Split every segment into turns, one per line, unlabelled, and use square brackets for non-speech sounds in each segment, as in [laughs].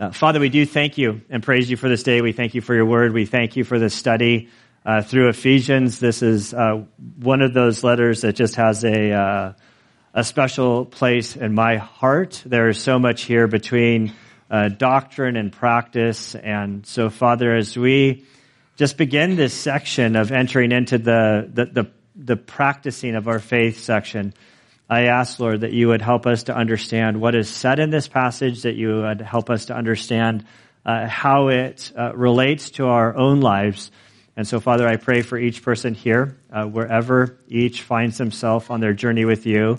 Uh, Father, we do thank you and praise you for this day. We thank you for your word. We thank you for this study uh, through Ephesians. This is uh, one of those letters that just has a uh, a special place in my heart. There is so much here between uh, doctrine and practice, and so Father, as we just begin this section of entering into the the, the, the practicing of our faith section. I ask, Lord, that you would help us to understand what is said in this passage, that you would help us to understand uh, how it uh, relates to our own lives. And so, Father, I pray for each person here, uh, wherever each finds himself on their journey with you.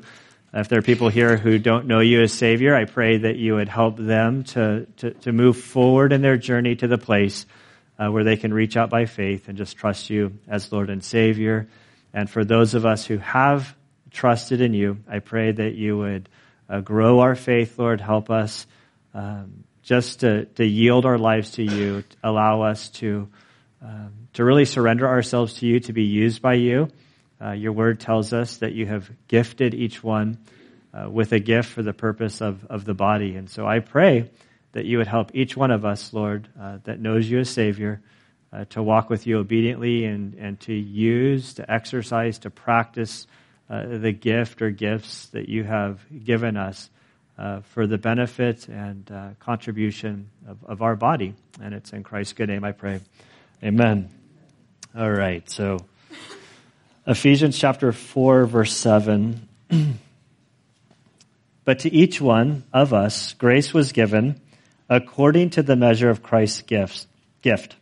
If there are people here who don't know you as Savior, I pray that you would help them to, to, to move forward in their journey to the place uh, where they can reach out by faith and just trust you as Lord and Savior. And for those of us who have trusted in you. I pray that you would uh, grow our faith, Lord. Help us um, just to, to yield our lives to you. Allow us to um, to really surrender ourselves to you, to be used by you. Uh, your word tells us that you have gifted each one uh, with a gift for the purpose of, of the body. And so I pray that you would help each one of us, Lord, uh, that knows you as Savior, uh, to walk with you obediently and, and to use, to exercise, to practice uh, the gift or gifts that you have given us uh, for the benefit and uh, contribution of, of, our body. And it's in Christ's good name I pray. Amen. All right, so Ephesians chapter 4, verse 7. [clears throat] but to each one of us, grace was given according to the measure of Christ's gifts, gift.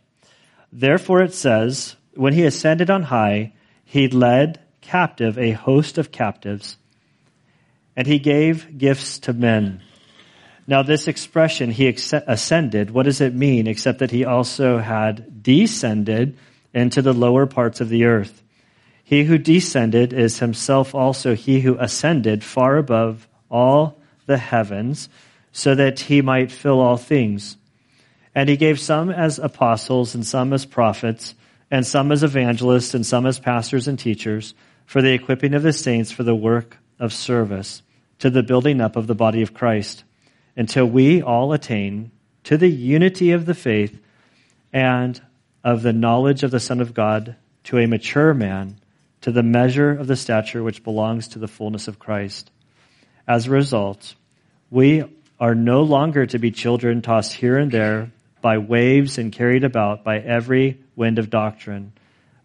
Therefore it says, when he ascended on high, he led captive a host of captives, and he gave gifts to men. Now, this expression, he ascended, what does it mean except that he also had descended into the lower parts of the earth? He who descended is himself also he who ascended far above all the heavens, so that he might fill all things. And he gave some as apostles, and some as prophets, and some as evangelists, and some as pastors and teachers for the equipping of the saints for the work of service, to the building up of the body of Christ, until we all attain to the unity of the faith and of the knowledge of the Son of God, to a mature man, to the measure of the stature which belongs to the fullness of Christ. As a result, we are no longer to be children tossed here and there by waves and carried about by every wind of doctrine,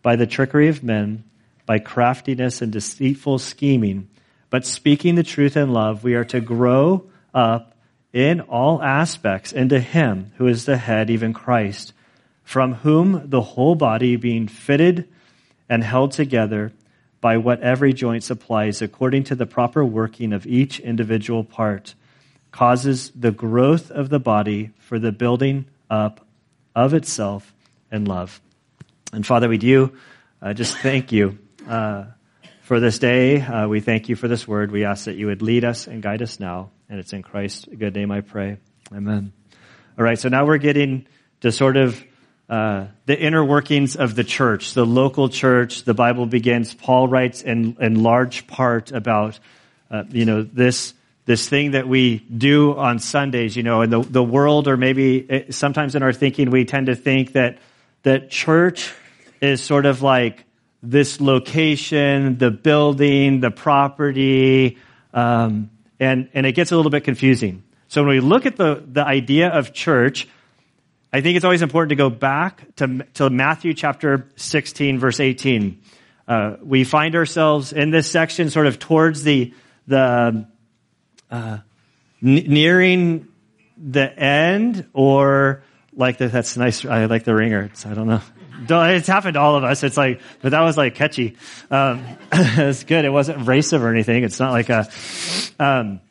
by the trickery of men by craftiness and deceitful scheming, but speaking the truth in love, we are to grow up in all aspects into Him who is the head, even Christ, from whom the whole body being fitted and held together by what every joint supplies according to the proper working of each individual part causes the growth of the body for the building up of itself in love. And Father, we do uh, just thank you uh, for this day. Uh, we thank you for this word. We ask that you would lead us and guide us now. And it's in Christ's good name I pray. Amen. All right, so now we're getting to sort of uh, the inner workings of the church, the local church. The Bible begins. Paul writes in, in large part about, uh, you know, this this thing that we do on Sundays. You know, in the the world, or maybe eh, sometimes in our thinking, we tend to think that that church is sort of like this location, the building, the property, um, and, and it gets a little bit confusing. So when we look at the, the idea of church, I think it's always important to go back to, to Matthew chapter 16, verse 18. Uh, we find ourselves in this section sort of towards the, the uh, nearing the end, or like the, that's nice. I like the ringer. I don't know it's happened to all of us. It's like, but that was like catchy. Um, [laughs] it's good. It wasn't abrasive or anything. It's not like a. Um,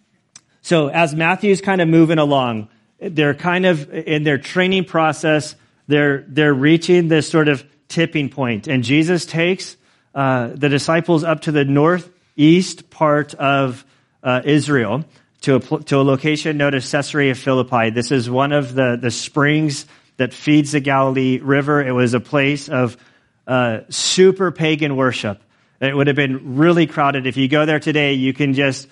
so as Matthew's kind of moving along, they're kind of in their training process. They're they're reaching this sort of tipping point, and Jesus takes uh, the disciples up to the northeast part of uh, Israel to a, to a location known as Caesarea Philippi. This is one of the the springs that feeds the Galilee River. It was a place of uh, super pagan worship. It would have been really crowded. If you go there today, you can just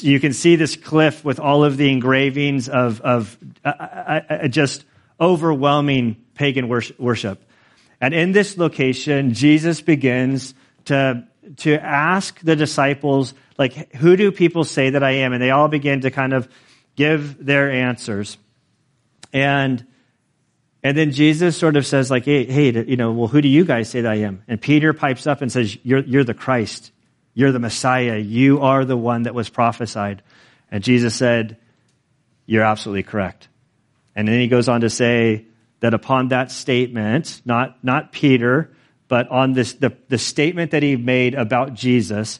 you can see this cliff with all of the engravings of, of uh, uh, uh, just overwhelming pagan worship. And in this location, Jesus begins to, to ask the disciples, like, who do people say that I am? And they all begin to kind of give their answers. And, and then Jesus sort of says, like, hey, hey, you know, well, who do you guys say that I am? And Peter pipes up and says, you're, you're the Christ. You're the Messiah. You are the one that was prophesied. And Jesus said, You're absolutely correct. And then he goes on to say that upon that statement, not, not Peter, but on this, the, the statement that he made about Jesus,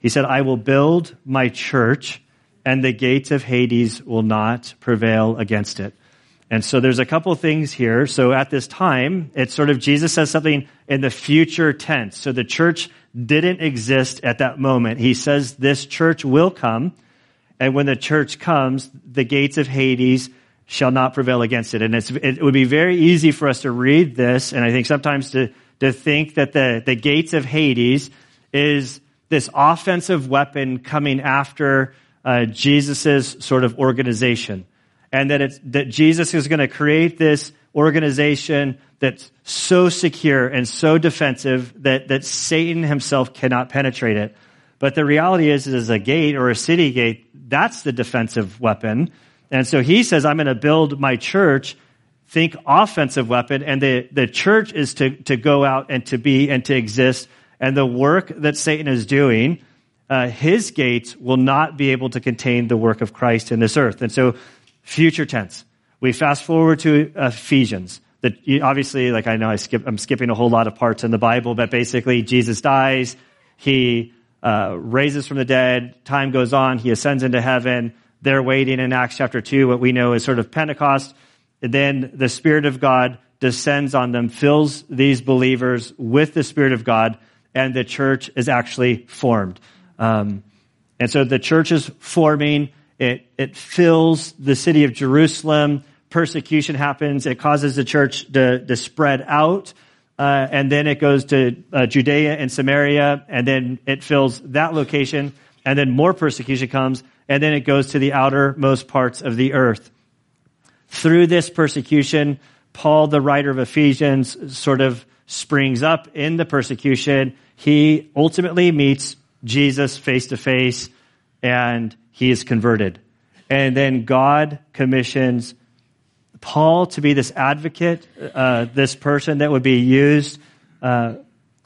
he said, I will build my church and the gates of Hades will not prevail against it. And so there's a couple things here. So at this time, it's sort of Jesus says something in the future tense. So the church didn't exist at that moment. He says this church will come, and when the church comes, the gates of Hades shall not prevail against it. And it would be very easy for us to read this, and I think sometimes to, to think that the, the gates of Hades is this offensive weapon coming after uh, Jesus' sort of organization. And that, it's, that Jesus is going to create this organization that's so secure and so defensive that, that Satan himself cannot penetrate it. But the reality is, is a gate or a city gate, that's the defensive weapon. And so he says, I'm going to build my church. Think offensive weapon. And the, the church is to, to go out and to be and to exist. And the work that Satan is doing, uh, his gates will not be able to contain the work of Christ in this earth. And so, future tense. We fast forward to Ephesians. That obviously, like I know I skip, I'm skipping a whole lot of parts in the Bible, but basically Jesus dies, he uh, raises from the dead, time goes on, he ascends into heaven. They're waiting in Acts chapter 2, what we know is sort of Pentecost. And then the Spirit of God descends on them, fills these believers with the Spirit of God, and the church is actually formed. Um, and so the church is forming. It, it fills the city of Jerusalem persecution happens, it causes the church to, to spread out. Uh, and then it goes to uh, Judea and Samaria, and then it fills that location, and then more persecution comes, and then it goes to the outermost parts of the earth. Through this persecution, Paul, the writer of Ephesians, sort of springs up in the persecution. He ultimately meets Jesus face to face, and he is converted. And then God commissions Paul to be this advocate, uh, this person that would be used uh,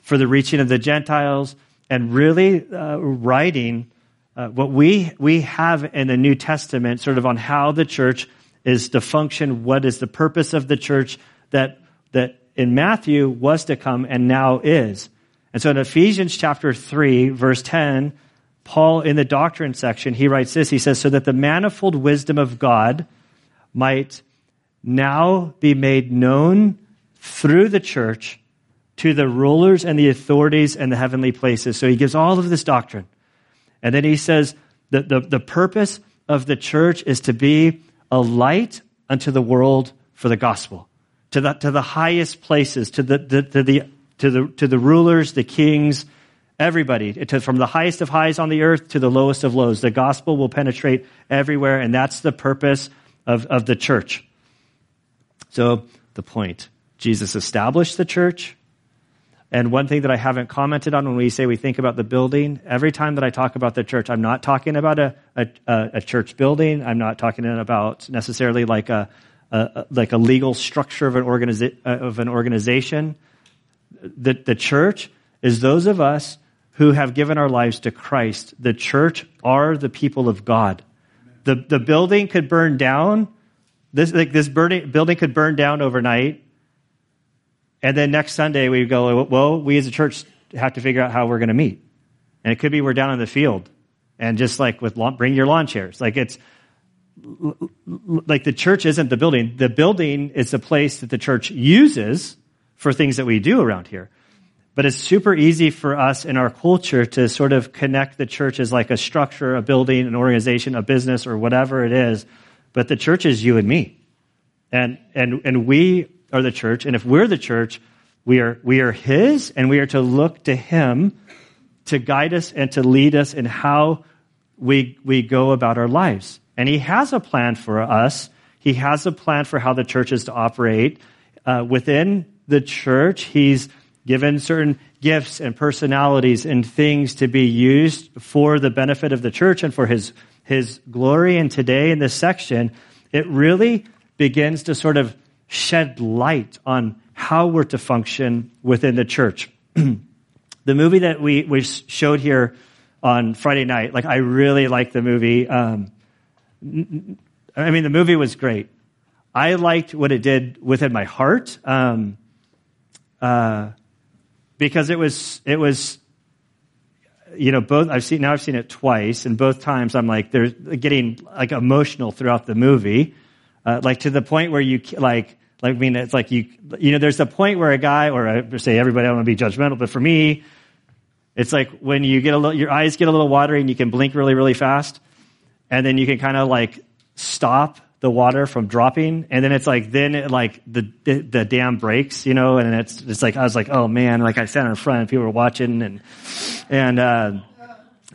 for the reaching of the Gentiles, and really uh, writing uh, what we we have in the New Testament, sort of on how the church is to function, what is the purpose of the church that that in Matthew was to come and now is. And so in Ephesians chapter 3, verse 10, Paul in the doctrine section, he writes this. He says, So that the manifold wisdom of God might now be made known through the church to the rulers and the authorities and the heavenly places. So he gives all of this doctrine. And then he says that the, the purpose of the church is to be a light unto the world for the gospel, to the, to the highest places, to the, the, to the, to the, to the rulers, the kings, everybody, to, from the highest of highs on the earth to the lowest of lows. The gospel will penetrate everywhere, and that's the purpose of, of the church. So, the point Jesus established the church. And one thing that I haven't commented on when we say we think about the building, every time that I talk about the church, I'm not talking about a, a, a church building. I'm not talking about necessarily like a, a like a legal structure of an, organiza- of an organization. The, the church is those of us who have given our lives to Christ. The church are the people of God. The, the building could burn down, this, like, this burning, building could burn down overnight. And then next Sunday, we go, well, we as a church have to figure out how we're going to meet. And it could be we're down in the field and just like with lawn, bring your lawn chairs. Like it's like the church isn't the building. The building is the place that the church uses for things that we do around here. But it's super easy for us in our culture to sort of connect the church as like a structure, a building, an organization, a business, or whatever it is but the church is you and me. And, and, and we are the church. And if we're the church, we are, we are His and we are to look to Him to guide us and to lead us in how we, we go about our lives. And He has a plan for us. He has a plan for how the church is to operate. Uh, within the church, He's given certain gifts and personalities and things to be used for the benefit of the church and for His, His glory. And today in this section, it really begins to sort of shed light on how we're to function within the church. [clears throat] the movie that we, we showed here on Friday night, like I really liked the movie. Um, I mean, the movie was great. I liked what it did within my heart um, uh, because it was it was you know both I've seen now I've seen it twice and both times I'm like they're getting like emotional throughout the movie. Uh, like to the point where you like like I mean it's like you you know there's a point where a guy or I say everybody I don't want to be judgmental but for me it's like when you get a little your eyes get a little watery and you can blink really really fast and then you can kind of like stop the water from dropping and then it's like then it like the, the, the dam breaks you know and it's it's like I was like oh man like I sat in front and people were watching and and uh,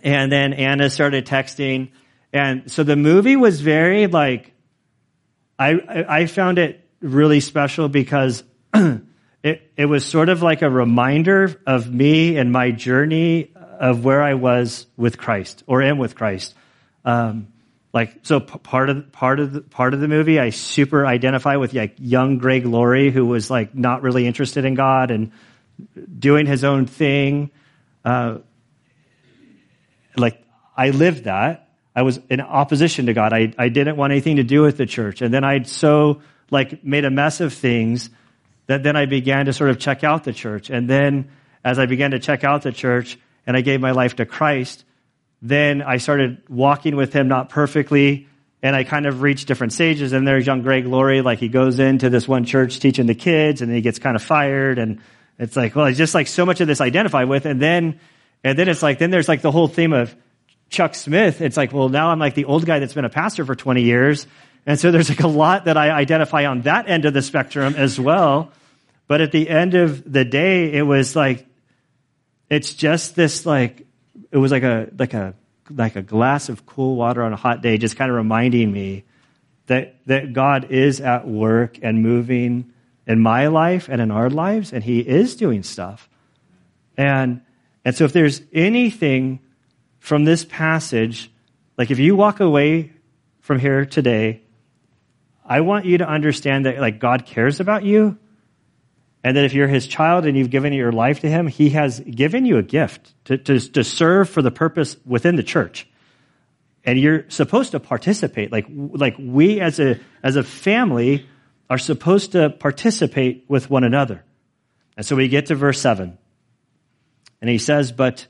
and then Anna started texting and so the movie was very like I, I found it really special because [clears throat] it, it was sort of like a reminder of me and my journey of where I was with Christ or am with Christ. Um, like so part of part of the, part of the movie I super identify with like young Greg Laurie who was like not really interested in God and doing his own thing. Uh, like I lived that I was in opposition to God. I, I didn't want anything to do with the church. And then I'd so like made a mess of things that then I began to sort of check out the church. And then as I began to check out the church and I gave my life to Christ, then I started walking with him not perfectly and I kind of reached different stages. And there's young Greg Laurie, like he goes into this one church teaching the kids and then he gets kind of fired. And it's like, well, it's just like so much of this I identify with. And then, and then it's like, then there's like the whole theme of Chuck Smith, it's like, well, now I'm like the old guy that's been a pastor for 20 years. And so there's like a lot that I identify on that end of the spectrum as well. But at the end of the day, it was like, it's just this like, it was like a, like a, like a glass of cool water on a hot day, just kind of reminding me that, that God is at work and moving in my life and in our lives, and He is doing stuff. And, and so if there's anything from this passage, like if you walk away from here today, I want you to understand that like God cares about you and that if you're his child and you've given your life to him, he has given you a gift to, to, to serve for the purpose within the church. And you're supposed to participate. Like, like we as a, as a family are supposed to participate with one another. And so we get to verse 7. And he says, But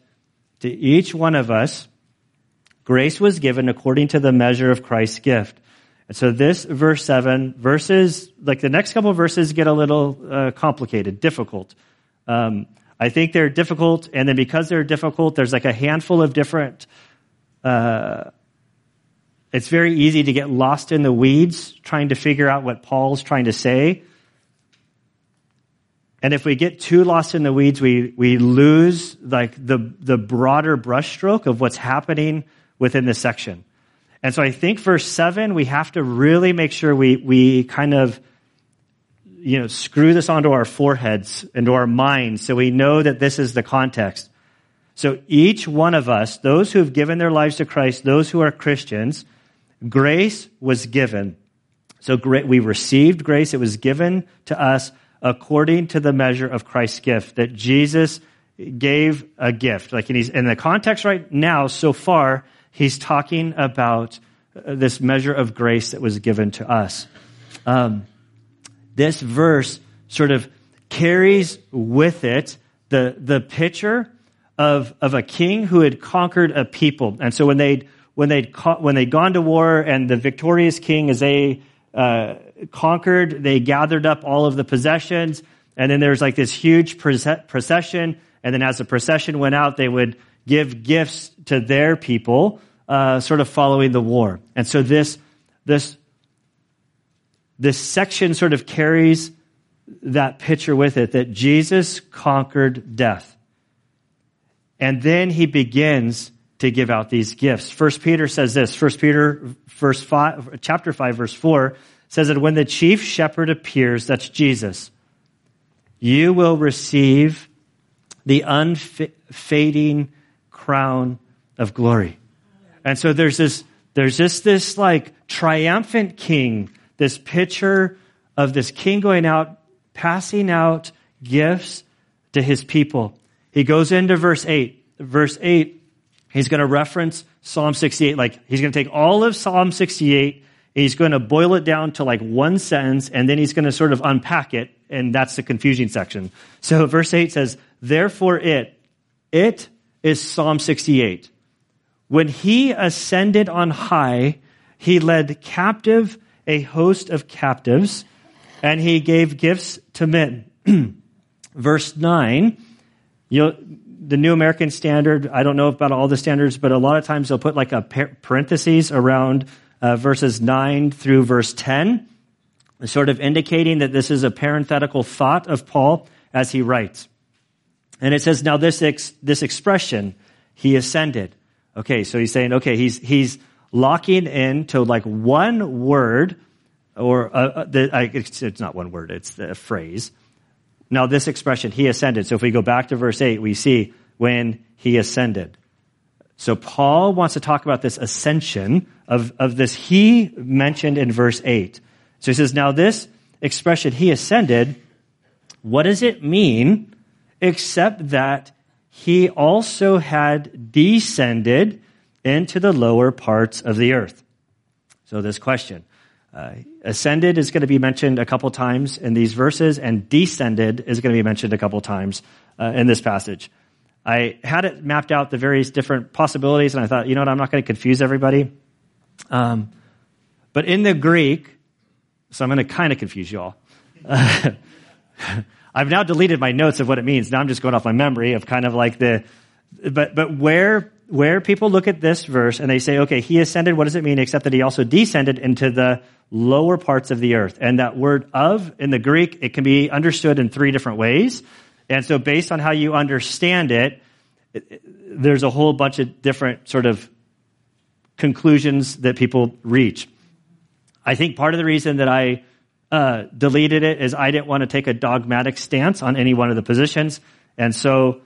to each one of us, grace was given according to the measure of Christ's gift. And so this verse 7, verses, like the next couple verses get a little uh, complicated, difficult. Um, I think they're difficult, and then because they're difficult, there's like a handful of different, uh, it's very easy to get lost in the weeds trying to figure out what Paul's trying to say. And if we get too lost in the weeds, we, we lose like the, the broader brushstroke of what's happening within this section. And so I think verse seven, we have to really make sure we, we kind of, you know, screw this onto our foreheads, into our minds, so we know that this is the context. So each one of us, those who have given their lives to Christ, those who are Christians, grace was given. So we received grace. It was given to us according to the measure of Christ's gift, that Jesus gave a gift. Like in the context right now, so far, he's talking about uh, this measure of grace that was given to us. Um, this verse sort of carries with it the, the picture of, of a king who had conquered a people. And so when they'd, when they'd, when they'd gone to war and the victorious king, as they uh, conquered, they gathered up all of the possessions, and then there's like this huge procession. And then as the procession went out, they would give gifts to their people, uh, sort of following the war. And so this, this, this section sort of carries that picture with it that Jesus conquered death. And then he begins to give out these gifts. First Peter says this. First Peter, verse five, chapter five, verse four says that when the chief shepherd appears, that's Jesus, you will receive the unfading crown of glory. And so there's this, there's just this like triumphant king, this picture of this king going out, passing out gifts to his people. He goes into verse 8. Verse 8, he's going to reference Psalm 68. Like, he's going to take all of Psalm 68, he's going to boil it down to like one sentence, and then he's going to sort of unpack it, and that's the confusing section. So verse 8 says, Therefore it, it is Psalm 68. When he ascended on high, he led captive a host of captives, and he gave gifts to men. [clears throat] Verse 9, the New American Standard, I don't know about all the standards, but a lot of times they'll put like a parenthesis around uh, verses 9 through verse 10, sort of indicating that this is a parenthetical thought of Paul as he writes. And it says, now this, ex- this expression, he ascended. Okay, so he's saying, okay, he's, he's locking in to like one word, or uh, uh the, I, it's, it's not one word, it's the phrase. Now, this expression, he ascended. So if we go back to verse 8, we see when he ascended. So Paul wants to talk about this ascension of, of this he mentioned in verse 8. So he says, now this expression, he ascended, what does it mean except that he also had descended into the lower parts of the earth. So this question, uh, ascended is going to be mentioned a couple times in these verses, and descended is going to be mentioned a couple times uh, in this passage. I had it mapped out the various different possibilities, and I thought, you know what, I'm not going to confuse everybody. Um, but in the Greek, so I'm going to kind of confuse you all. [laughs] I've now deleted my notes of what it means. Now I'm just going off my memory of kind of like the, but, but where, where people look at this verse and they say, okay, he ascended, what does it mean? Except that he also descended into the lower parts of the earth. And that word of in the Greek, it can be understood in three different ways. And so based on how you understand it, there's a whole bunch of different sort of conclusions that people reach. I think part of the reason that I uh, deleted it is I didn't want to take a dogmatic stance on any one of the positions, and so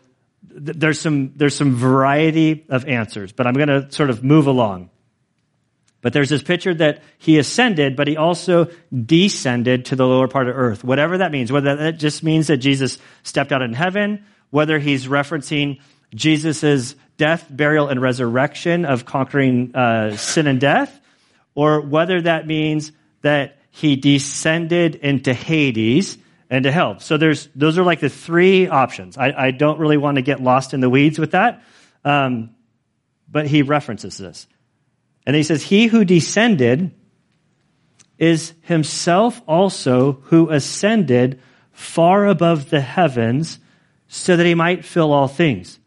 th- there's some there's some variety of answers. But I'm going to sort of move along. But there's this picture that he ascended, but he also descended to the lower part of earth. Whatever that means, whether that just means that Jesus stepped out in heaven, whether he's referencing Jesus' death, burial, and resurrection of conquering uh, sin and death, or whether that means that he descended into Hades and to hell. So there's, those are like the three options. I, I don't really want to get lost in the weeds with that. Um, but he references this. And he says, He who descended is himself also who ascended far above the heavens so that he might fill all things.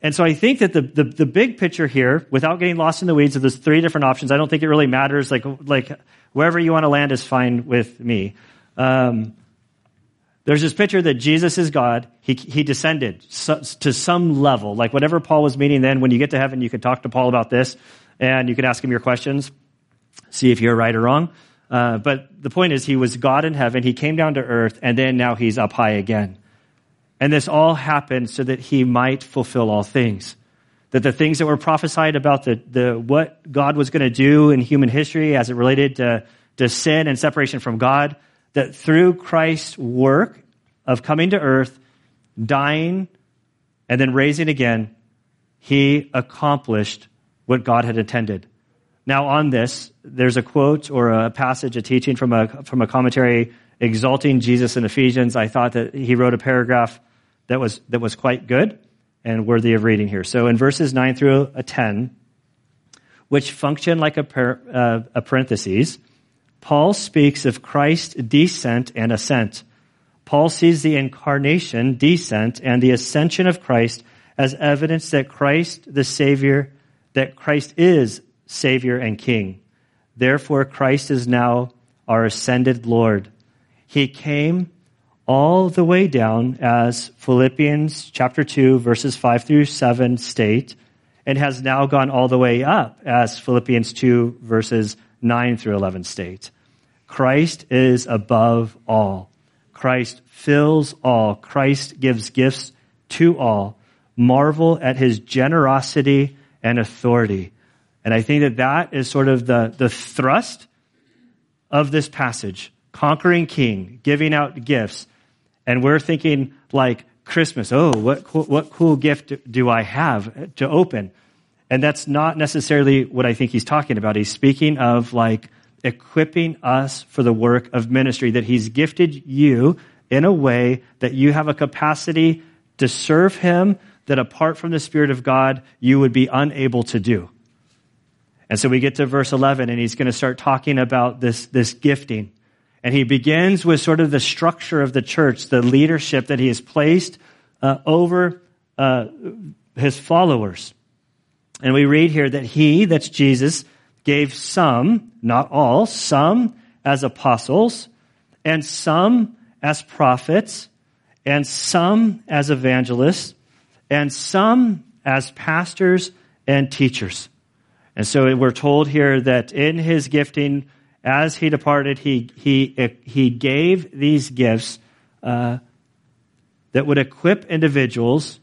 And so I think that the, the, the, big picture here, without getting lost in the weeds of those three different options, I don't think it really matters. Like, like wherever you want to land is fine with me. Um, there's this picture that Jesus is God. He, he descended to some level, like whatever Paul was meaning then. When you get to heaven, you can talk to Paul about this and you can ask him your questions, see if you're right or wrong. Uh, but the point is, he was God in heaven. He came down to earth and then now he's up high again. And this all happened so that he might fulfill all things. That the things that were prophesied about the, the what God was going to do in human history as it related to, to sin and separation from God, that through Christ's work of coming to earth, dying, and then raising again, he accomplished what God had intended. Now, on this, there's a quote or a passage, a teaching from a, from a commentary exalting Jesus in Ephesians, I thought that he wrote a paragraph that was, that was quite good and worthy of reading here. So in verses 9 through 10, which function like a, par, uh, a parenthesis, Paul speaks of Christ's descent and ascent. Paul sees the incarnation, descent, and the ascension of Christ as evidence that Christ, the Savior, that Christ is Savior and King. Therefore, Christ is now our ascended Lord. He came all the way down as Philippians chapter 2 verses 5 through 7 state and has now gone all the way up, as Philippians 2 verses 9 through 11 state. Christ is above all. Christ fills all. Christ gives gifts to all. Marvel at his generosity and authority. And I think that that is sort of the, the thrust of this passage. Conquering king, giving out gifts. And we're thinking like Christmas. Oh, what cool, what cool gift do I have to open? And that's not necessarily what I think he's talking about. He's speaking of like equipping us for the work of ministry, that he's gifted you in a way that you have a capacity to serve him that apart from the Spirit of God, you would be unable to do. And so we get to verse 11 and he's going to start talking about this, this gifting. And he begins with sort of the structure of the church, the leadership that he has placed uh, over uh, his followers. And we read here that he, that's Jesus, gave some, not all, some as apostles, and some as prophets, and some as evangelists, and some as pastors and teachers. And so we're told here that in his gifting, as he departed, he, he, he gave these gifts uh, that would equip individuals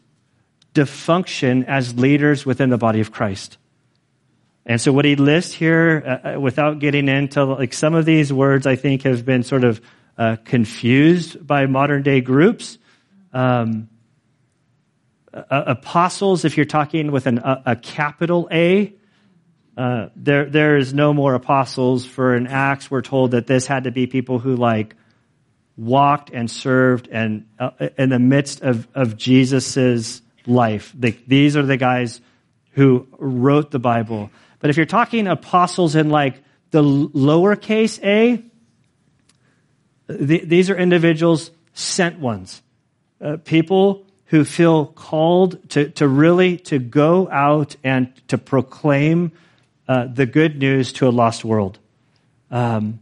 to function as leaders within the body of Christ. And so what he lists here, uh, uh, without getting into like some of these words, I think have been sort of uh, confused by modern day groups. Um, apostles, if you're talking with an, a, a capital A, uh, there, there is no more apostles. For an Acts, we're told that this had to be people who like walked and served and uh, in the midst of, of Jesus's life. The, these are the guys who wrote the Bible. But if you're talking apostles in like the lowercase a, the, these are individuals sent ones, uh, people who feel called to, to really to go out and to proclaim uh, the good news to a lost world. Um,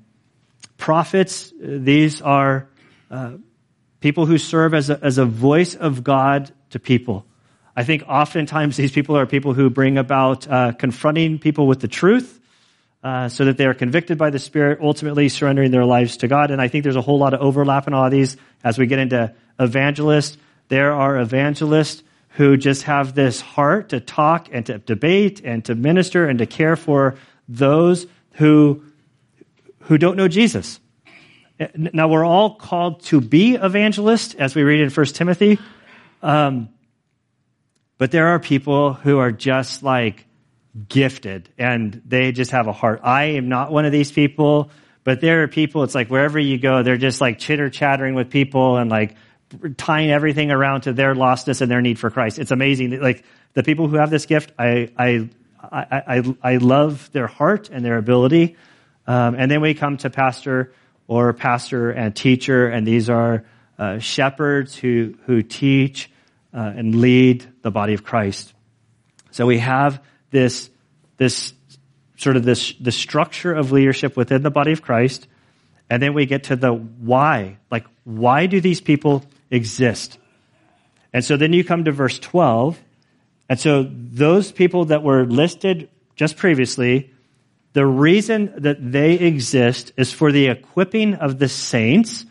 prophets, these are uh, people who serve as a, as a voice of God to people. I think oftentimes these people are people who bring about uh, confronting people with the truth uh, so that they are convicted by the Spirit, ultimately surrendering their lives to God. And I think there's a whole lot of overlap in all of these as we get into evangelists. There are evangelists who just have this heart to talk and to debate and to minister and to care for those who, who don't know Jesus. Now, we're all called to be evangelists, as we read in 1 Timothy. Um, but there are people who are just like gifted and they just have a heart. I am not one of these people, but there are people, it's like wherever you go, they're just like chitter chattering with people and like tying everything around to their lostness and their need for Christ. It's amazing. Like the people who have this gift, I, I, I, I, I love their heart and their ability. Um, and then we come to pastor or pastor and teacher, and these are uh, shepherds who, who teach uh, and lead the body of Christ. So we have this, this sort of this, the structure of leadership within the body of Christ. And then we get to the why. Like, why do these people exist? And so then you come to verse 12. And so those people that were listed just previously, the reason that they exist is for the equipping of the saints.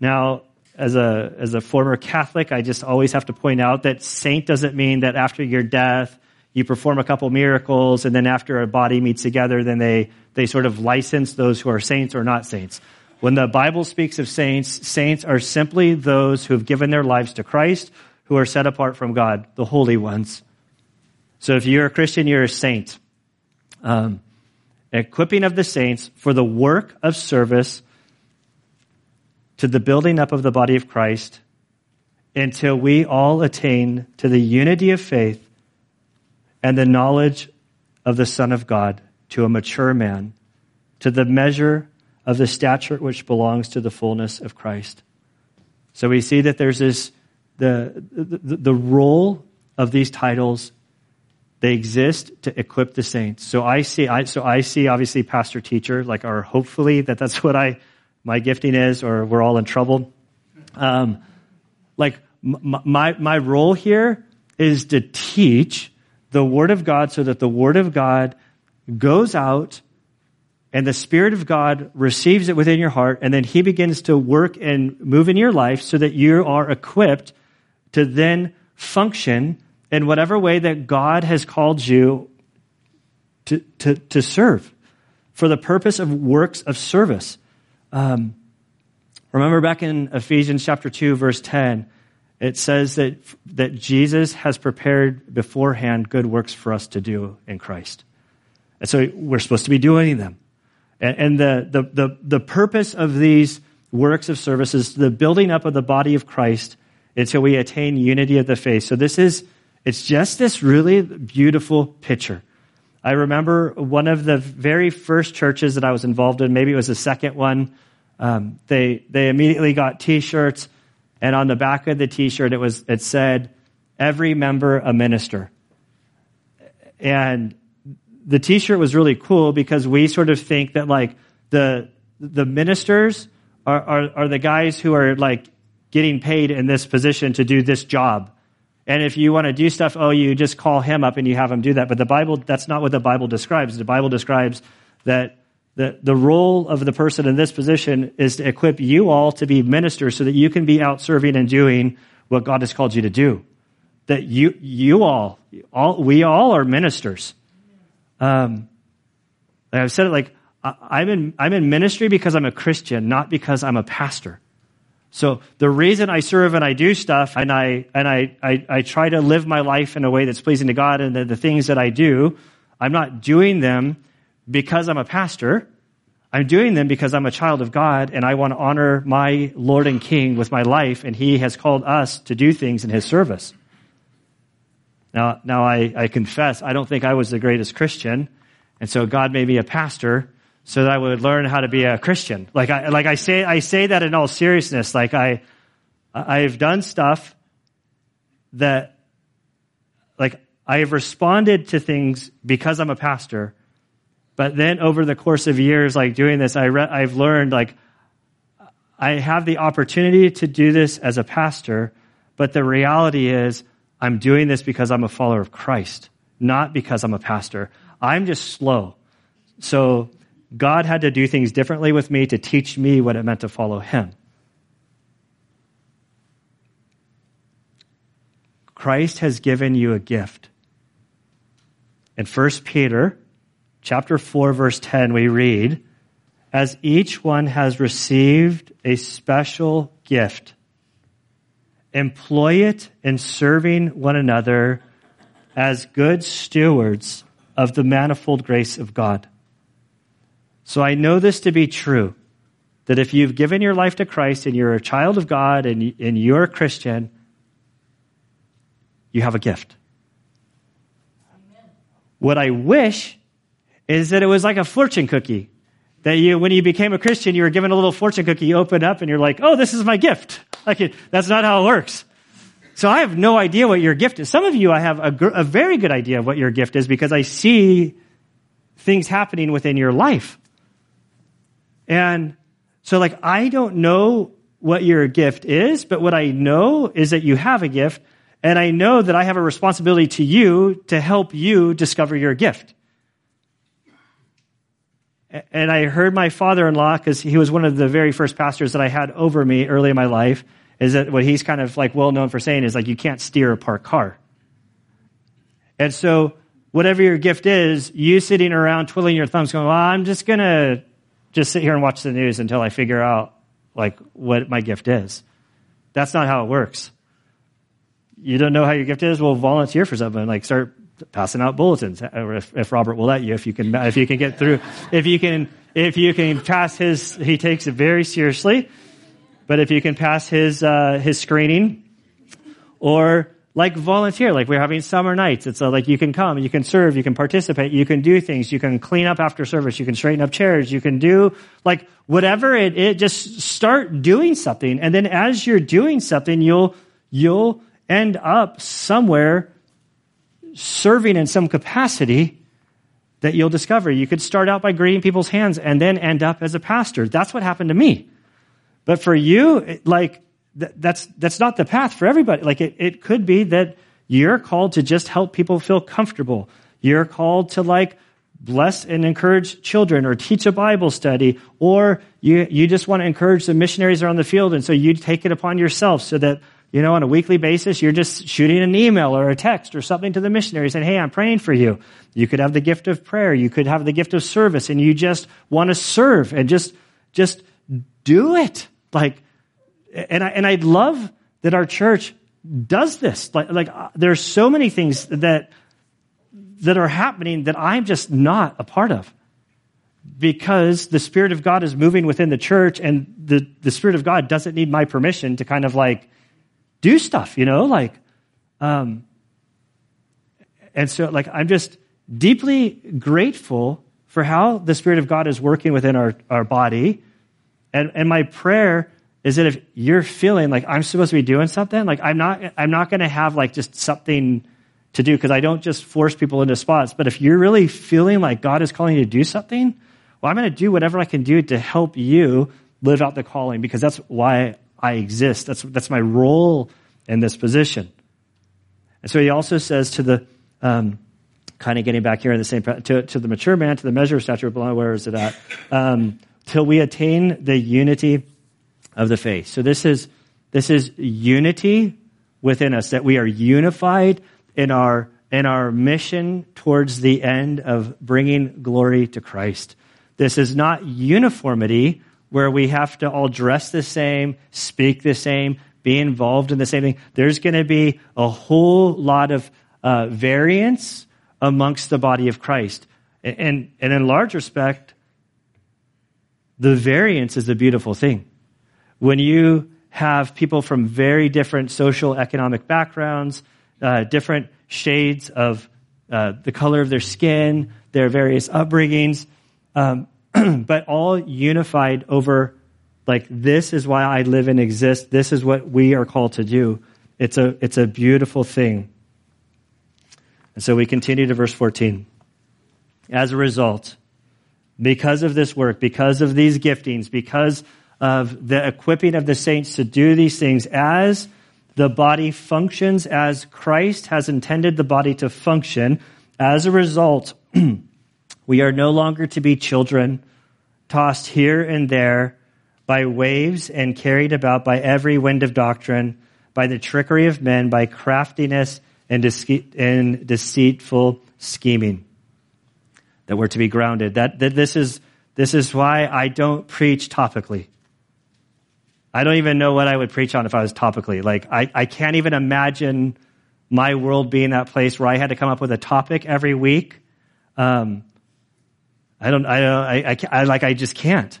Now, as a, as a former Catholic, I just always have to point out that saint doesn't mean that after your death, you perform a couple miracles, and then after a body meets together, then they, they sort of license those who are saints or not saints. When the Bible speaks of saints, saints are simply those who have given their lives to Christ, who are set apart from God, the holy ones. So if you're a Christian, you're a saint. Um, equipping of the saints for the work of service to the building up of the body of Christ until we all attain to the unity of faith and the knowledge of the Son of God to a mature man, to the measure of the stature which belongs to the fullness of Christ. So we see that there's this, the, the, the role of these titles, they exist to equip the saints. So I see, I, so I see obviously pastor teacher, like, or hopefully that that's [laughs] what I, my gifting is, or we're all in trouble. Um, like my, my role here is to teach the Word of God so that the Word of God goes out and the Spirit of God receives it within your heart, and then He begins to work and move in your life so that you are equipped to then function in whatever way that God has called you to, to, to serve for the purpose of works of service. Um, remember back in Ephesians chapter 2, verse 10, it says that, that Jesus has prepared beforehand good works for us to do in Christ. And so we're supposed to be doing them. And, and the, the, the, the purpose of these works of service is the building up of the body of Christ until we attain unity of the faith. So this is, it's just this really beautiful picture. I remember one of the very first churches that I was involved in, maybe it was the second one, um, they, they immediately got t-shirts and on the back of the t-shirt, it was, it said, every member a minister. And the t-shirt was really cool because we sort of think that like the, the ministers are, are, are the guys who are like getting paid in this position to do this job. And if you want to do stuff, oh, you just call him up and you have him do that. But the Bible, that's not what the Bible describes. The Bible describes that the, the role of the person in this position is to equip you all to be ministers so that you can be out serving and doing what God has called you to do. That you, you all, all we all are ministers. Um, I've said it like, I'm in, I'm in ministry because I'm a Christian, not because I'm a pastor. So the reason I serve and I do stuff and I, and I, I, I try to live my life in a way that's pleasing to God and the, the things that I do, I'm not doing them because I'm a pastor. I'm doing them because I'm a child of God and I want to honor my Lord and King with my life, and He has called us to do things in His service. Now, now I, I confess, I don't think I was the greatest Christian, and so God made me a pastor so that I would learn how to be a Christian. Like I, like I say, I say that in all seriousness. Like I, I've done stuff that, like I have responded to things because I'm a pastor but then over the course of years, like doing this, I re- I've learned like I have the opportunity to do this as a pastor, but the reality is I'm doing this because I'm a follower of Christ, not because I'm a pastor. I'm just slow. So God had to do things differently with me to teach me what it meant to follow Him. Christ has given you a gift. In 1 Peter chapter 4, verse 10, we read, As each one has received a special gift, employ it in serving one another as good stewards of the manifold grace of God. So I know this to be true that if you've given your life to Christ and you're a child of God and, and you're a Christian, you have a gift. Amen. What I wish is that it was like a fortune cookie. That you, when you became a Christian, you were given a little fortune cookie, you open up and you're like, oh, this is my gift. Like, that's not how it works. So I have no idea what your gift is. Some of you, I have a, a very good idea of what your gift is because I see things happening within your life. And so like, I don't know what your gift is, but what I know is that you have a gift and I know that I have a responsibility to you to help you discover your gift and I heard my father-in-law, because he was one of the very first pastors that I had over me early in my life, is that what he's kind of like well known for saying is like you can't steer a parked car. And so whatever your gift is, you sitting around twiddling your thumbs going, well, I'm just gonna just sit here and watch the news until I figure out like what my gift is. That's not how it works. You don't know how your gift is? Well, volunteer for something. Like start passing out bulletins, or if, if Robert will let you, if you can, if you can get through, if you can, if you can pass his, he takes it very seriously. But if you can pass his uh, his screening, or like volunteer, like we're having summer nights. It's a, like you can come, you can serve, you can participate, you can do things, you can clean up after service, you can straighten up chairs, you can do like whatever it, it just start doing something. And then as you're doing something, you'll, you'll end up somewhere serving in some capacity that you'll discover. You could start out by greeting people's hands and then end up as a pastor. That's what happened to me. But for you, like, that's, that's not the path for everybody. Like, it, it could be that you're called to just help people feel comfortable. You're called to like bless and encourage children or teach a Bible study, or you, you just want to encourage the missionaries around the field. And so you take it upon yourself so that, you know, on a weekly basis, you're just shooting an email or a text or something to the missionaries saying, Hey, I'm praying for you. You could have the gift of prayer. You could have the gift of service and you just want to serve and just, just do it. Like, and I, and I love that our church does this. Like, like uh, so many things that that are happening that I'm just not a part of. Because the Spirit of God is moving within the church, and the, the Spirit of God doesn't need my permission to kind of like do stuff, you know? Like, um, and so, like, I'm just deeply grateful for how the Spirit of God is working within our, our body. And, and my prayer is that if you're feeling like I'm supposed to be doing something, like I'm not, I'm not going to have like just something to do because I don't just force people into spots. But if you're really feeling like God is calling you to do something, well, I'm going to do whatever I can do to help you live out the calling because that's why I exist. That's, that's my role in this position. And so he also says to the, um, kind of getting back here in the same, to, to the mature man, to the measure of stature, where is it at? Um, till we attain the unity of the faith. So this is, this is unity within us, that we are unified in our, in our mission towards the end of bringing glory to Christ. This is not uniformity where we have to all dress the same, speak the same, be involved in the same thing. There's going to be a whole lot of uh, variance amongst the body of Christ. And, and in large respect, the variance is a beautiful thing. When you have people from very different social economic backgrounds, uh, different shades of uh, the color of their skin, their various upbringings, um, [clears throat] but all unified over like this is why I live and exist. This is what we are called to do. It's a it's a beautiful thing. And so we continue to verse 14. As a result, because of this work, because of these giftings, because of the equipping of the saints to do these things, as the body functions as Christ has intended the body to function. As a result, [clears throat] we are no longer to be children tossed here and there by waves and carried about by every wind of doctrine, by the trickery of men, by craftiness and, and deceitful scheming. That we're to be grounded. That, that this is, this is why I don't preach topically. I don't even know what I would preach on if I was topically. Like, I, I can't even imagine my world being that place where I had to come up with a topic every week. Um, I don't, I, don't, I, I, I, like, I just can't.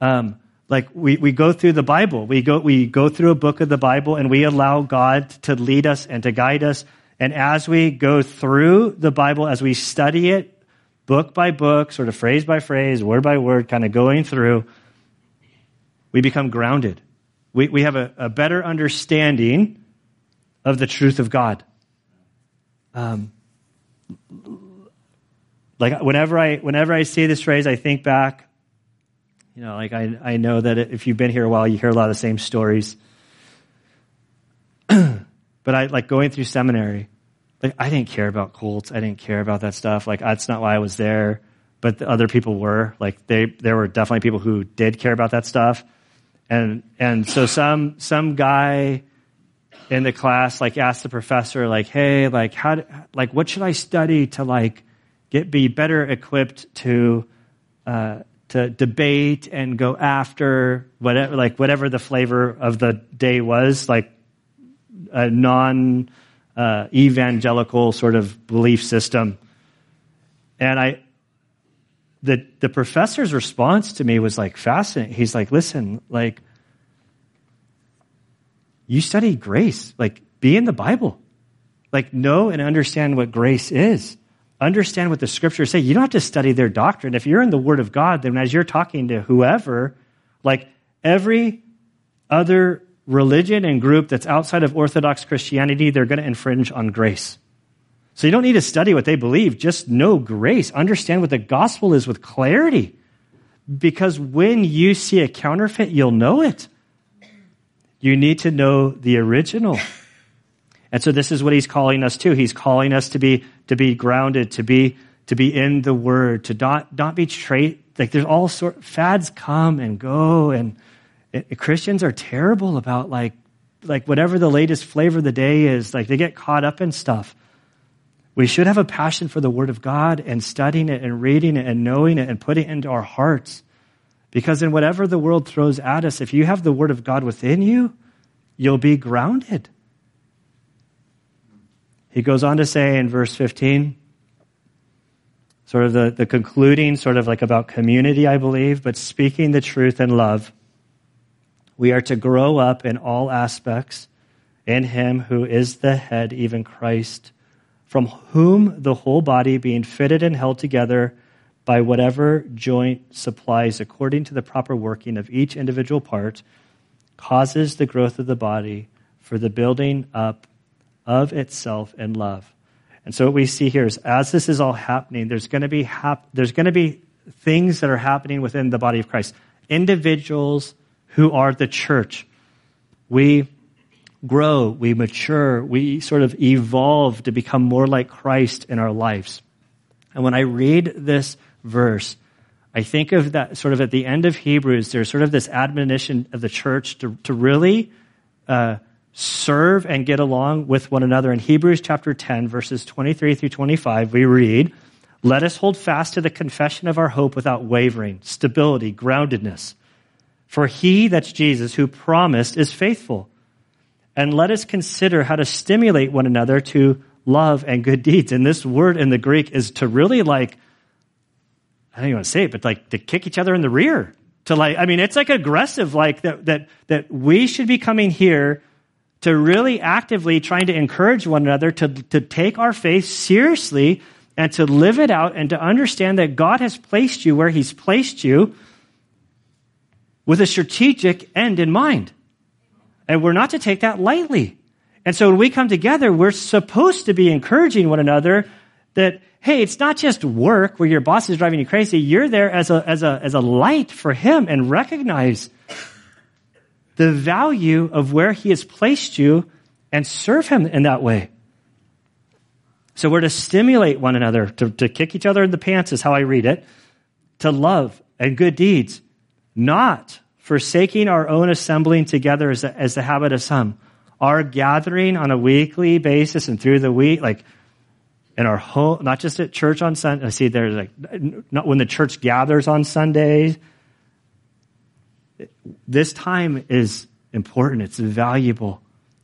Um, like we, we go through the Bible. We go, we go through a book of the Bible and we allow God to lead us and to guide us. And as we go through the Bible, as we study it book by book, sort of phrase by phrase, word by word, kind of going through, we become grounded. We, we have a, a better understanding of the truth of God. Um, like whenever I whenever I say this phrase, I think back. You know, like I I know that if you've been here a while, you hear a lot of the same stories. [clears throat] but I like going through seminary. Like I didn't care about cults. I didn't care about that stuff. Like that's not why I was there. But the other people were. Like they there were definitely people who did care about that stuff. And, and so some, some guy in the class, like, asked the professor, like, hey, like, how, like, what should I study to, like, get, be better equipped to, uh, to debate and go after whatever, like, whatever the flavor of the day was, like, a non, uh, evangelical sort of belief system. And I, the, the professor's response to me was like fascinating. He's like, listen, like, you study grace. Like, be in the Bible. Like, know and understand what grace is. Understand what the scriptures say. You don't have to study their doctrine. If you're in the Word of God, then as you're talking to whoever, like every other religion and group that's outside of Orthodox Christianity, they're going to infringe on grace. So you don't need to study what they believe. Just know grace. Understand what the gospel is with clarity. Because when you see a counterfeit, you'll know it. You need to know the original. And so this is what he's calling us to. He's calling us to be, to be grounded, to be, to be in the word, to not, not be trait. Like there's all sort, fads come and go and Christians are terrible about like, like whatever the latest flavor of the day is. Like they get caught up in stuff. We should have a passion for the Word of God and studying it and reading it and knowing it and putting it into our hearts. Because in whatever the world throws at us, if you have the Word of God within you, you'll be grounded. He goes on to say in verse 15, sort of the, the concluding, sort of like about community, I believe, but speaking the truth in love. We are to grow up in all aspects in Him who is the head, even Christ from whom the whole body, being fitted and held together by whatever joint supplies according to the proper working of each individual part, causes the growth of the body for the building up of itself in love. And so what we see here is as this is all happening, there's going to be hap- there's going to be things that are happening within the body of Christ. Individuals who are the church. We grow, we mature, we sort of evolve to become more like Christ in our lives. And when I read this verse, I think of that sort of at the end of Hebrews, there's sort of this admonition of the church to, to really uh, serve and get along with one another. In Hebrews chapter 10, verses 23 through 25, we read, Let us hold fast to the confession of our hope without wavering, stability, groundedness. For he, that's Jesus, who promised, is faithful and let us consider how to stimulate one another to love and good deeds. And this word in the Greek is to really like, I don't even want to say it, but like to kick each other in the rear. To like, I mean, it's like aggressive, like that, that, that we should be coming here to really actively trying to encourage one another to, to take our faith seriously and to live it out and to understand that God has placed you where He's placed you with a strategic end in mind. And we're not to take that lightly. And so when we come together, we're supposed to be encouraging one another that, hey, it's not just work where your boss is driving you crazy. You're there as a, as a, as a light for him and recognize the value of where he has placed you and serve him in that way. So we're to stimulate one another, to, to kick each other in the pants is how I read it, to love and good deeds, not forsaking our own assembling together as, a, as the habit of some, our gathering on a weekly basis and through the week, like in our home, not just at church on Sunday. I see there's like, not when the church gathers on Sundays. This time is important. It's valuable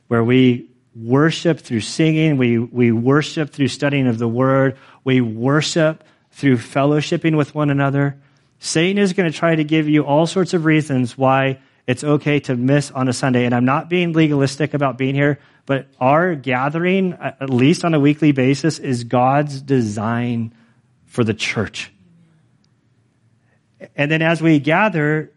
where we worship through singing. We, we worship through studying of the word. We worship through fellowshipping with one another. Satan is going to try to give you all sorts of reasons why it's okay to miss on a Sunday. And I'm not being legalistic about being here, but our gathering, at least on a weekly basis, is God's design for the church. And then as we gather,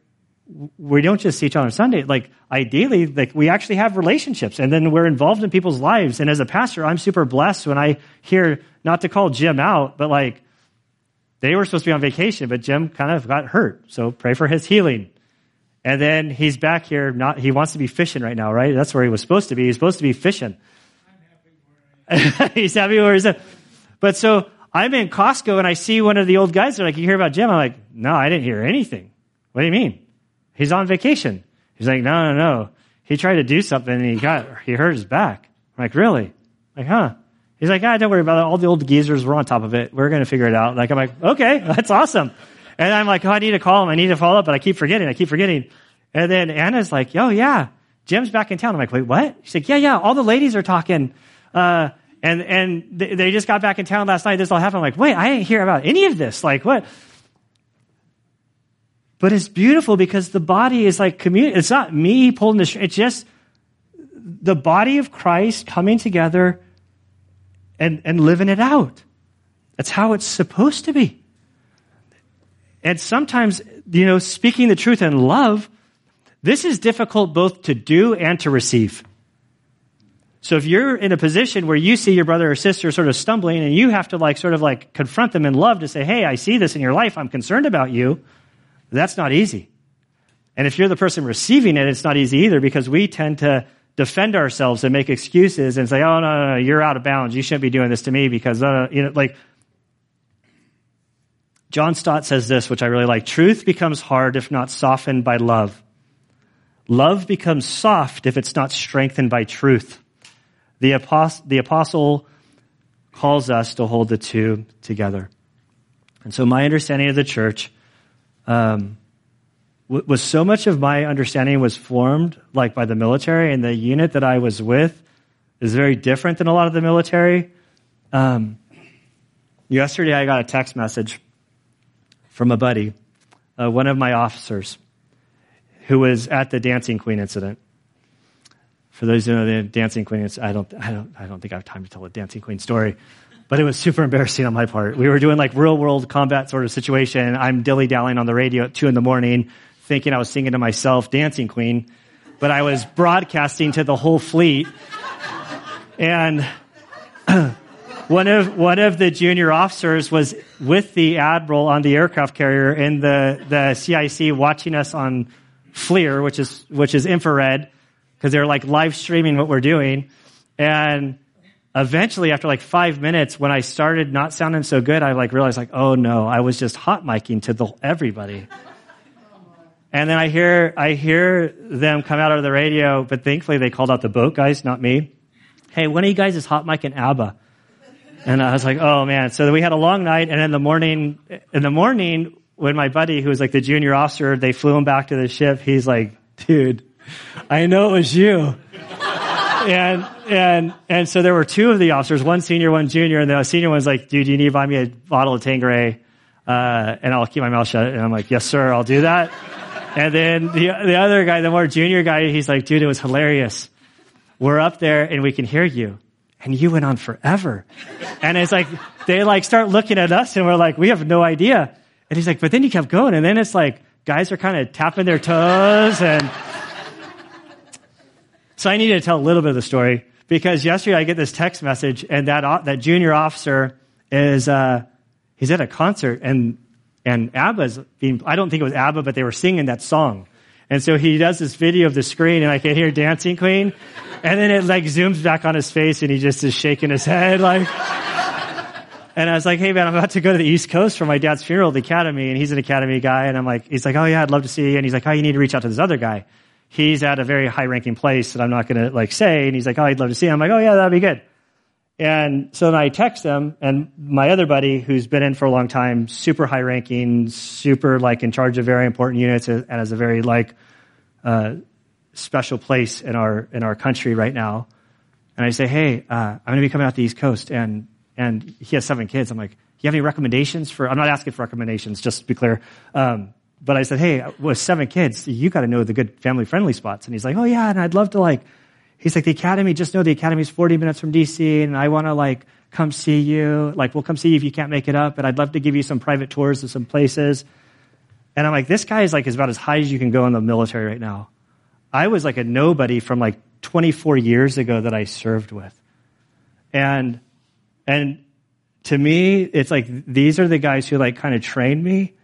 we don't just see each other on Sunday. Like ideally, like we actually have relationships and then we're involved in people's lives. And as a pastor, I'm super blessed when I hear not to call Jim out, but like they were supposed to be on vacation, but Jim kind of got hurt. So pray for his healing. And then he's back here. Not he wants to be fishing right now, right? That's where he was supposed to be. He's supposed to be fishing. [laughs] he's happy where he's at. But so I'm in Costco and I see one of the old guys. They're like, "You hear about Jim?" I'm like, "No, I didn't hear anything." What do you mean? He's on vacation. He's like, "No, no, no. He tried to do something and he got he hurt his back." I'm like, "Really?" I'm like, huh? He's like, ah, don't worry about it. All the old geezers were on top of it. We're going to figure it out. Like, I'm like, okay, [laughs] that's awesome. And I'm like, oh, I need to call him. I need to follow up, but I keep forgetting. I keep forgetting. And then Anna's like, oh, yeah, Jim's back in town. I'm like, wait, what? She's like, yeah, yeah, all the ladies are talking. Uh, and, and they just got back in town last night. This all happened. I'm like, wait, I didn't hear about any of this. Like, what? But it's beautiful because the body is like community. It's not me pulling the, it's just the body of Christ coming together and, and living it out. That's how it's supposed to be. And sometimes, you know, speaking the truth in love, this is difficult both to do and to receive. So if you're in a position where you see your brother or sister sort of stumbling and you have to like sort of like confront them in love to say, Hey, I see this in your life. I'm concerned about you. That's not easy. And if you're the person receiving it, it's not easy either because we tend to defend ourselves and make excuses and say, oh, no, no, no, you're out of bounds. You shouldn't be doing this to me because, uh, you know, like, John Stott says this, which I really like. Truth becomes hard if not softened by love. Love becomes soft if it's not strengthened by truth. The apostle, the apostle calls us to hold the two together. And so my understanding of the church, um, was so much of my understanding was formed like by the military and the unit that I was with is very different than a lot of the military. Um, yesterday I got a text message from a buddy, uh, one of my officers, who was at the Dancing Queen incident. For those who know the Dancing Queen, I don't, I don't, I don't think I have time to tell the Dancing Queen story, but it was super embarrassing on my part. We were doing like real world combat sort of situation. I'm dilly dallying on the radio at two in the morning thinking I was singing to myself, Dancing Queen, but I was broadcasting to the whole fleet. And [clears throat] one of one of the junior officers was with the admiral on the aircraft carrier in the the CIC watching us on FLIR, which is which is infrared, because they're like live streaming what we're doing. And eventually, after like five minutes, when I started not sounding so good, I like realized like, oh no, I was just hot miking to the everybody. And then I hear, I hear them come out of the radio, but thankfully they called out the boat guys, not me. Hey, one of you guys is hot mic and ABBA. And I was like, oh man. So we had a long night and in the morning, in the morning, when my buddy, who was like the junior officer, they flew him back to the ship, he's like, dude, I know it was you. And, and, and so there were two of the officers, one senior, one junior, and the senior one's like, dude, you need to buy me a bottle of Tanqueray, uh, and I'll keep my mouth shut. And I'm like, yes, sir, I'll do that. And then the, the other guy, the more junior guy, he's like, dude, it was hilarious. We're up there and we can hear you. And you went on forever. And it's like, they like start looking at us and we're like, we have no idea. And he's like, but then you kept going. And then it's like, guys are kind of tapping their toes. And so I need to tell a little bit of the story because yesterday I get this text message and that, that junior officer is, uh, he's at a concert and and ABBA's being, I don't think it was ABBA, but they were singing that song. And so he does this video of the screen and I can hear Dancing Queen. And then it like zooms back on his face and he just is shaking his head like, and I was like, hey man, I'm about to go to the East Coast for my dad's funeral at the academy. And he's an academy guy. And I'm like, he's like, oh yeah, I'd love to see you. And he's like, oh, you need to reach out to this other guy. He's at a very high ranking place that I'm not going to like say. And he's like, oh, I'd love to see him. I'm like, oh yeah, that'd be good. And so then I text him and my other buddy, who's been in for a long time, super high ranking, super like in charge of very important units, and has a very like uh, special place in our in our country right now. And I say, hey, uh, I'm going to be coming out the East Coast, and and he has seven kids. I'm like, do you have any recommendations for? I'm not asking for recommendations, just to be clear. Um, but I said, hey, with seven kids, you got to know the good family friendly spots. And he's like, oh yeah, and I'd love to like he's like, the academy, just know the academy's 40 minutes from DC and I want to like come see you. Like, we'll come see you if you can't make it up, but I'd love to give you some private tours of some places. And I'm like, this guy is like, is about as high as you can go in the military right now. I was like a nobody from like 24 years ago that I served with. And, and to me, it's like, these are the guys who like kind of trained me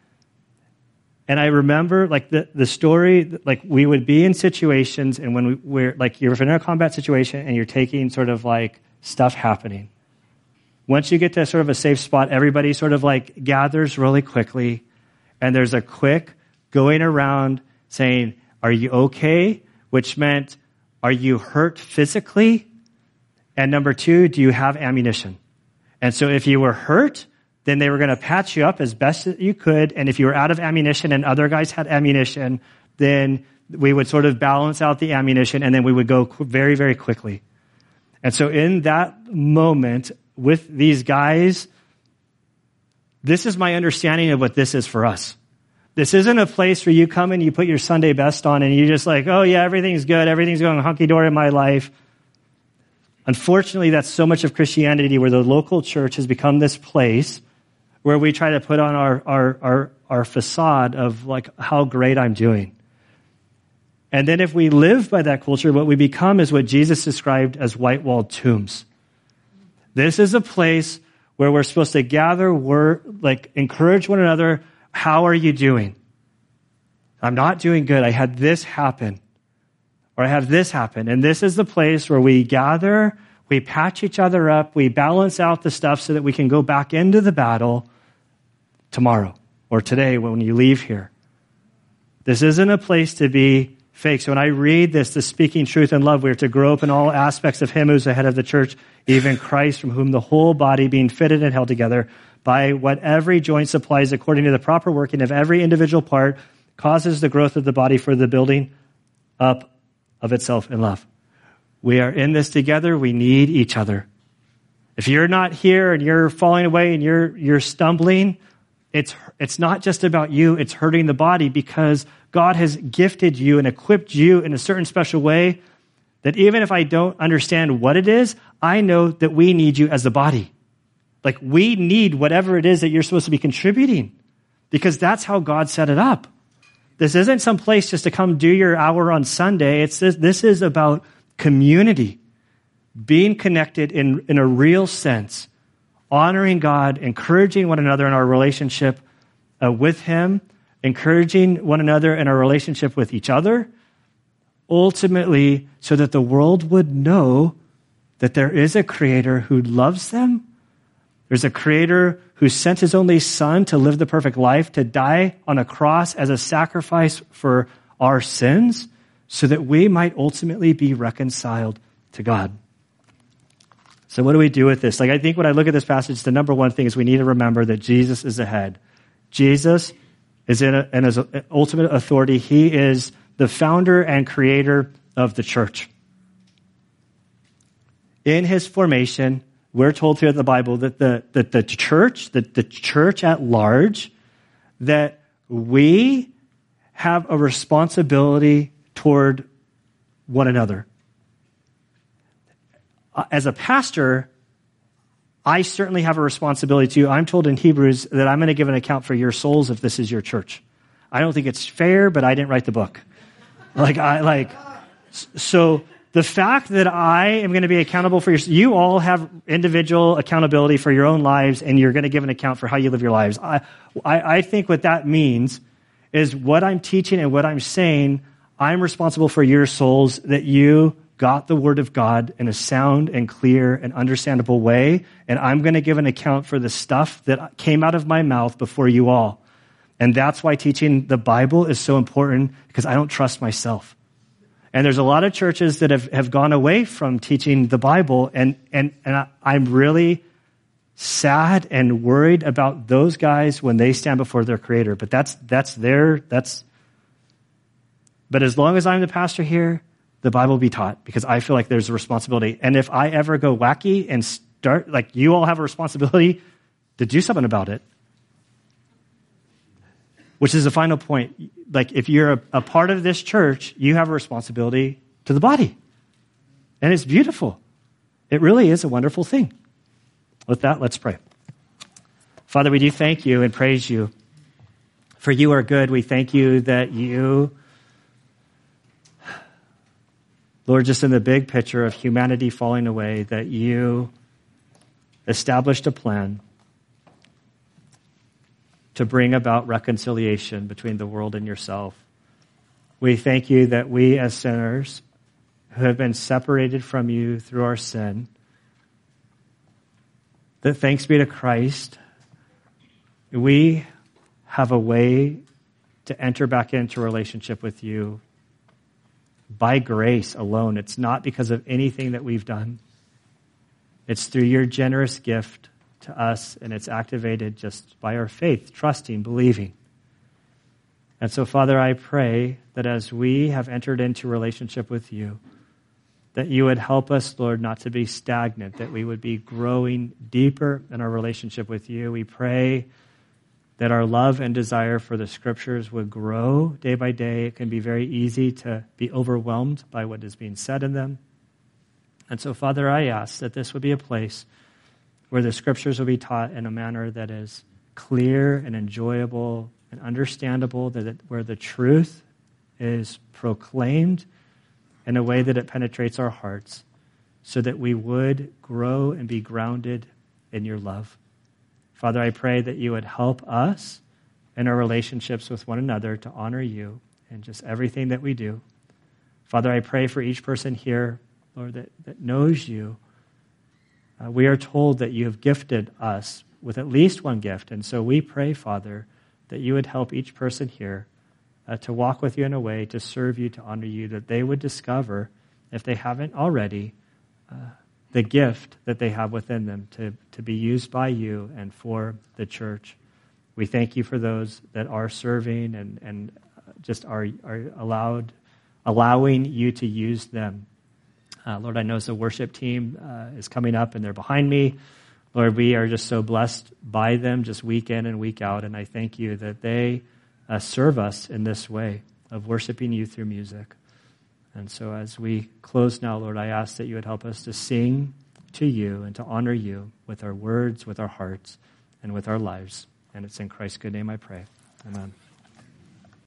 and I remember like the, the story, like we would be in situations and when we, we're like, you're in a combat situation and you're taking sort of like stuff happening. Once you get to sort of a safe spot, everybody sort of like gathers really quickly and there's a quick going around saying, are you okay? Which meant, are you hurt physically? And number two, do you have ammunition? And so if you were hurt, then they were going to patch you up as best as you could. And if you were out of ammunition and other guys had ammunition, then we would sort of balance out the ammunition and then we would go very, very quickly. And so in that moment with these guys, this is my understanding of what this is for us. This isn't a place where you come and you put your Sunday best on and you're just like, oh yeah, everything's good. Everything's going hunky dory in my life. Unfortunately, that's so much of Christianity where the local church has become this place where we try to put on our, our, our, our facade of like how great I'm doing. And then if we live by that culture, what we become is what Jesus described as white walled tombs. This is a place where we're supposed to gather, word, like encourage one another. How are you doing? I'm not doing good. I had this happen. Or I have this happen. And this is the place where we gather, we patch each other up, we balance out the stuff so that we can go back into the battle tomorrow or today when you leave here. This isn't a place to be fake. So when I read this, the speaking truth and love, we are to grow up in all aspects of Him who's the head of the church, even Christ, from whom the whole body being fitted and held together by what every joint supplies according to the proper working of every individual part causes the growth of the body for the building up of itself in love. We are in this together. We need each other. If you're not here and you're falling away and you're, you're stumbling, it's, it's not just about you, it's hurting the body because God has gifted you and equipped you in a certain special way that even if I don't understand what it is, I know that we need you as the body. Like we need whatever it is that you're supposed to be contributing because that's how God set it up. This isn't some place just to come do your hour on Sunday. It's this, this is about community, being connected in, in a real sense honoring God, encouraging one another in our relationship uh, with Him, encouraging one another in our relationship with each other, ultimately, so that the world would know that there is a Creator who loves them. There's a Creator who sent His only Son to live the perfect life, to die on a cross as a sacrifice for our sins, so that we might ultimately be reconciled to God. So, what do we do with this? Like, I think when I look at this passage, the number one thing is we need to remember that Jesus is ahead. Jesus is in, a, in his ultimate authority. He is the founder and creator of the church. In his formation, we're told throughout the Bible that the, that the church, that the church at large, that we have a responsibility toward one another. Uh, as a pastor, I certainly have a responsibility to you. I'm told in Hebrews that I'm going to give an account for your souls if this is your church. I don't think it's fair, but I didn't write the book. Like, I, like, so the fact that I am going to be accountable for your, you all have individual accountability for your own lives and you're going to give an account for how you live your lives. I, I, I think what that means is what I'm teaching and what I'm saying, I'm responsible for your souls that you got the word of God in a sound and clear and understandable way, and I'm going to give an account for the stuff that came out of my mouth before you all. And that's why teaching the Bible is so important because I don't trust myself. And there's a lot of churches that have, have gone away from teaching the Bible, and, and, and I, I'm really sad and worried about those guys when they stand before their creator. But that's, that's their, that's, but as long as I'm the pastor here, the Bible be taught because I feel like there's a responsibility. And if I ever go wacky and start, like you all have a responsibility to do something about it. Which is the final point. Like if you're a, a part of this church, you have a responsibility to the body. And it's beautiful. It really is a wonderful thing. With that, let's pray. Father, we do thank you and praise you. For you are good. We thank you that you Lord, just in the big picture of humanity falling away, that you established a plan to bring about reconciliation between the world and yourself. We thank you that we as sinners who have been separated from you through our sin, that thanks be to Christ, we have a way to enter back into relationship with you by grace alone. It's not because of anything that we've done. It's through your generous gift to us, and it's activated just by our faith, trusting, believing. And so, Father, I pray that as we have entered into relationship with you, that you would help us, Lord, not to be stagnant, that we would be growing deeper in our relationship with you. We pray that our love and desire for the scriptures would grow day by day. It can be very easy to be overwhelmed by what is being said in them. And so, Father, I ask that this would be a place where the scriptures will be taught in a manner that is clear and enjoyable and understandable, that it, where the truth is proclaimed in a way that it penetrates our hearts, so that we would grow and be grounded in your love. Father, I pray that you would help us in our relationships with one another to honor you in just everything that we do. Father, I pray for each person here, Lord, that, that knows you. Uh, we are told that you have gifted us with at least one gift. And so we pray, Father, that you would help each person here uh, to walk with you in a way to serve you, to honor you, that they would discover, if they haven't already, uh, the gift that they have within them to, to be used by you and for the church. We thank you for those that are serving and, and just are, are allowed, allowing you to use them. Uh, Lord, I know the worship team uh, is coming up and they're behind me. Lord, we are just so blessed by them just week in and week out. And I thank you that they uh, serve us in this way of worshiping you through music. And so as we close now, Lord, I ask that you would help us to sing to you and to honor you with our words, with our hearts, and with our lives. And it's in Christ's good name I pray. Amen.